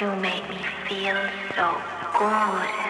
You make me feel so good.